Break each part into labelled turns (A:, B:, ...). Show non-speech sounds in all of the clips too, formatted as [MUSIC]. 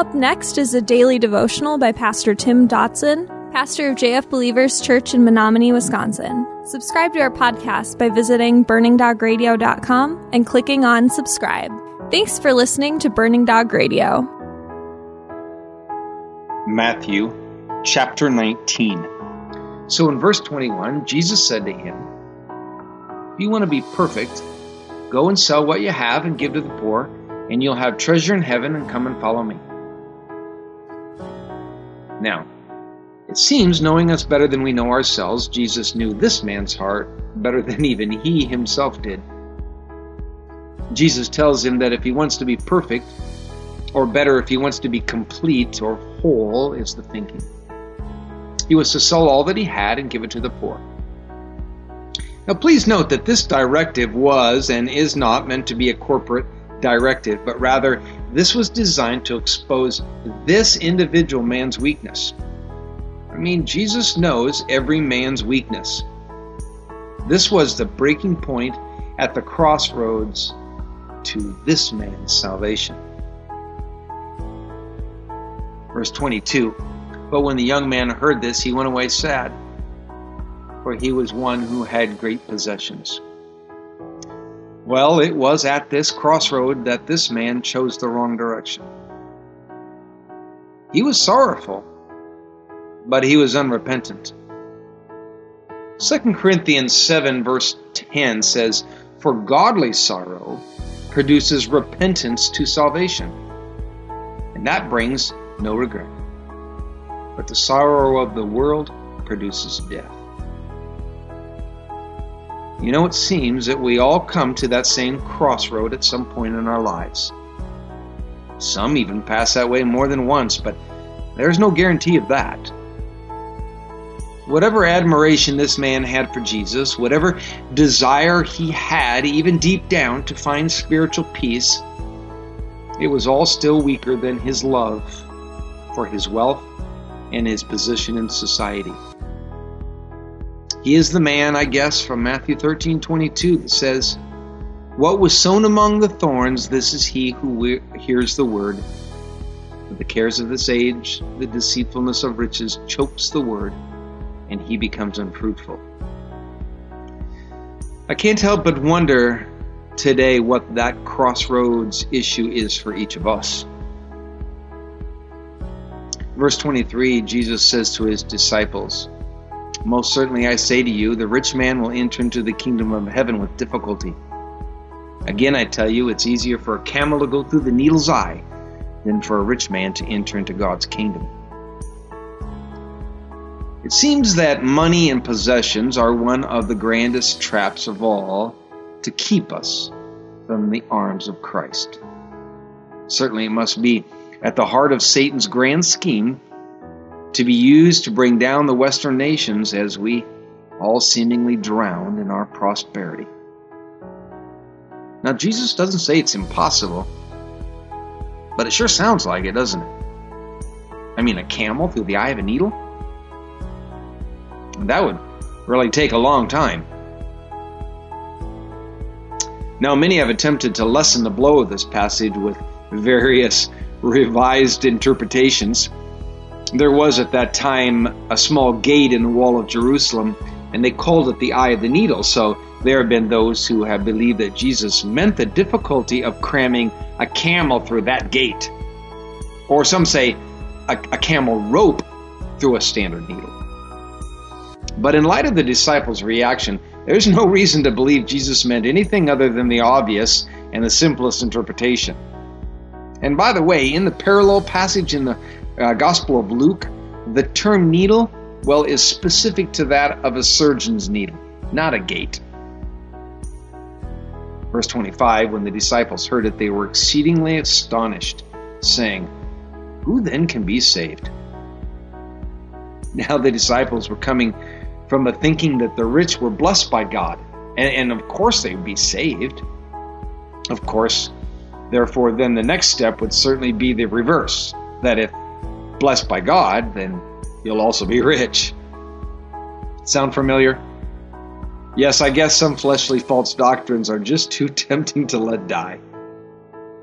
A: Up next is a daily devotional by Pastor Tim Dotson, pastor of JF Believers Church in Menominee, Wisconsin. Subscribe to our podcast by visiting burningdogradio.com and clicking on subscribe. Thanks for listening to Burning Dog Radio.
B: Matthew chapter 19. So in verse 21, Jesus said to him, If you want to be perfect, go and sell what you have and give to the poor, and you'll have treasure in heaven, and come and follow me. Now, it seems, knowing us better than we know ourselves, Jesus knew this man's heart better than even he himself did. Jesus tells him that if he wants to be perfect, or better, if he wants to be complete or whole, is the thinking. He was to sell all that he had and give it to the poor. Now, please note that this directive was and is not meant to be a corporate directive, but rather this was designed to expose this individual man's weakness. I mean, Jesus knows every man's weakness. This was the breaking point at the crossroads to this man's salvation. Verse 22 But when the young man heard this, he went away sad, for he was one who had great possessions. Well, it was at this crossroad that this man chose the wrong direction. He was sorrowful, but he was unrepentant. 2 Corinthians 7, verse 10 says, For godly sorrow produces repentance to salvation, and that brings no regret. But the sorrow of the world produces death. You know, it seems that we all come to that same crossroad at some point in our lives. Some even pass that way more than once, but there's no guarantee of that. Whatever admiration this man had for Jesus, whatever desire he had, even deep down, to find spiritual peace, it was all still weaker than his love for his wealth and his position in society. He is the man, I guess, from Matthew 13 22 that says, What was sown among the thorns, this is he who hears the word. But the cares of this age, the deceitfulness of riches, chokes the word, and he becomes unfruitful. I can't help but wonder today what that crossroads issue is for each of us. Verse 23, Jesus says to his disciples, most certainly I say to you, the rich man will enter into the kingdom of heaven with difficulty. Again, I tell you, it's easier for a camel to go through the needle's eye than for a rich man to enter into God's kingdom. It seems that money and possessions are one of the grandest traps of all to keep us from the arms of Christ. Certainly, it must be at the heart of Satan's grand scheme to be used to bring down the Western nations as we all seemingly drown in our prosperity. Now, Jesus doesn't say it's impossible, but it sure sounds like it, doesn't it? I mean, a camel through the eye of a needle? That would really take a long time. Now, many have attempted to lessen the blow of this passage with various [LAUGHS] revised interpretations. There was at that time a small gate in the wall of Jerusalem, and they called it the Eye of the Needle. So there have been those who have believed that Jesus meant the difficulty of cramming a camel through that gate. Or some say a, a camel rope through a standard needle. But in light of the disciples' reaction, there's no reason to believe Jesus meant anything other than the obvious and the simplest interpretation. And by the way, in the parallel passage in the uh, Gospel of Luke, the term needle, well, is specific to that of a surgeon's needle, not a gate. Verse 25 When the disciples heard it, they were exceedingly astonished, saying, Who then can be saved? Now the disciples were coming from a thinking that the rich were blessed by God, and, and of course they would be saved. Of course, therefore, then the next step would certainly be the reverse that if blessed by God, then you'll also be rich. Sound familiar? Yes, I guess some fleshly false doctrines are just too [LAUGHS] tempting to let die.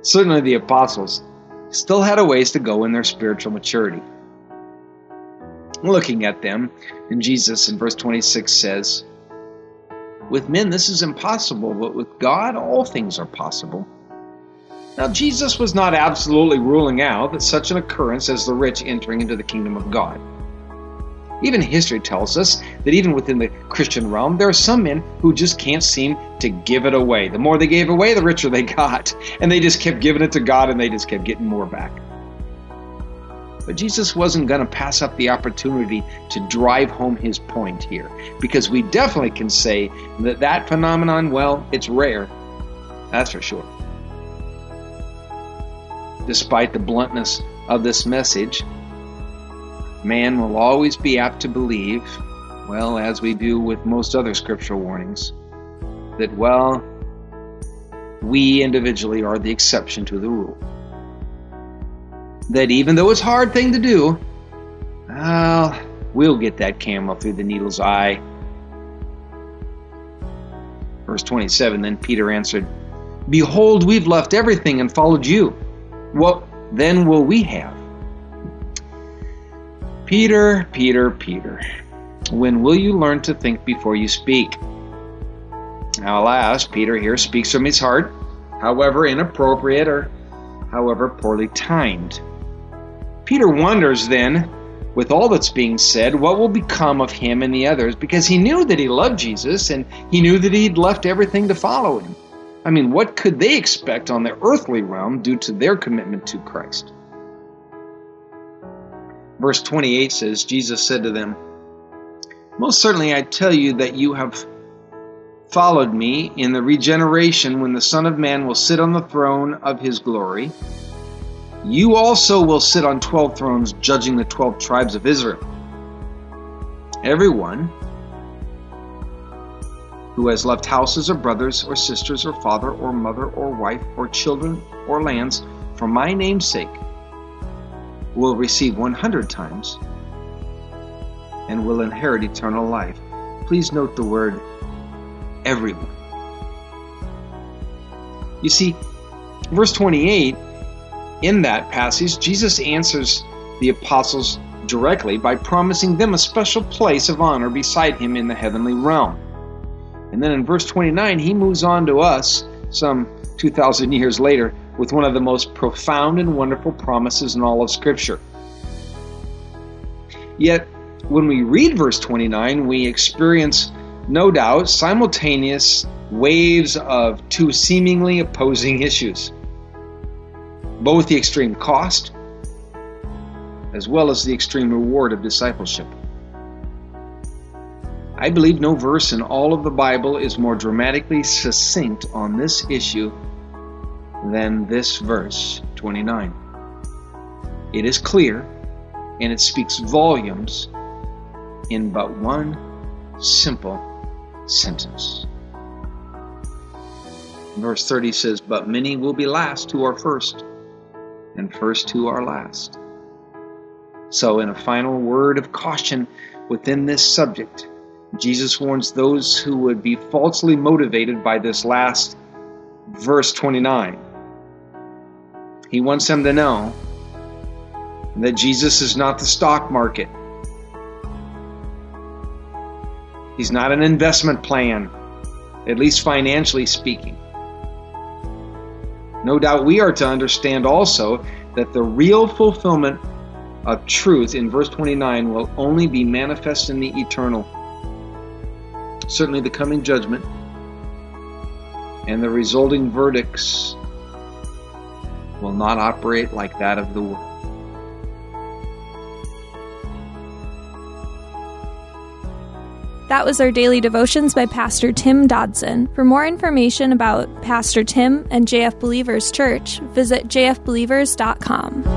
B: Certainly the apostles still had a ways to go in their spiritual maturity. Looking at them, and Jesus in verse 26 says, With men this is impossible, but with God all things are possible. Now, Jesus was not absolutely ruling out that such an occurrence as the rich entering into the kingdom of God. Even history tells us that even within the Christian realm, there are some men who just can't seem to give it away. The more they gave away, the richer they got. [LAUGHS] And they just kept giving it to God and they just kept getting more back. But Jesus wasn't going to pass up the opportunity to drive home his point here, because we definitely can say that that phenomenon, well, it's rare. That's for sure. Despite the bluntness of this message, man will always be apt to believe, well, as we do with most other scriptural warnings, that, well, we individually are the exception to the rule that even though it's a hard thing to do, well, we'll get that camel through the needle's eye. Verse 27 Then Peter answered, Behold, we've left everything and followed you. What then will we have? Peter, Peter, Peter, when will you learn to think before you speak? Now, alas, Peter here speaks from his heart, however inappropriate or however poorly timed. Peter wonders then, with all that's being said, what will become of him and the others because he knew that he loved Jesus and he knew that he'd left everything to follow him. I mean, what could they expect on the earthly realm due to their commitment to Christ? Verse 28 says, Jesus said to them, Most certainly I tell you that you have followed me in the regeneration when the Son of Man will sit on the throne of his glory. You also will sit on twelve thrones, judging the twelve tribes of Israel. Everyone who has left houses or brothers or sisters or father or mother or wife or children or lands for my name's sake will receive 100 times and will inherit eternal life. Please note the word everyone. You see, verse 28 in that passage, Jesus answers the apostles directly by promising them a special place of honor beside him in the heavenly realm. And then in verse 29, he moves on to us some 2,000 years later with one of the most profound and wonderful promises in all of Scripture. Yet, when we read verse 29, we experience, no doubt, simultaneous waves of two seemingly opposing issues both the extreme cost as well as the extreme reward of discipleship. I believe no verse in all of the Bible is more dramatically succinct on this issue than this verse 29. It is clear and it speaks volumes in but one simple sentence. Verse 30 says, But many will be last who are first and first who are last. So, in a final word of caution within this subject, Jesus warns those who would be falsely motivated by this last verse 29. He wants them to know that Jesus is not the stock market. He's not an investment plan, at least financially speaking. No doubt we are to understand also that the real fulfillment of truth in verse 29 will only be manifest in the eternal. Certainly, the coming judgment and the resulting verdicts will not operate like that of the world.
A: That was our daily devotions by Pastor Tim Dodson. For more information about Pastor Tim and JF Believers Church, visit jfbelievers.com.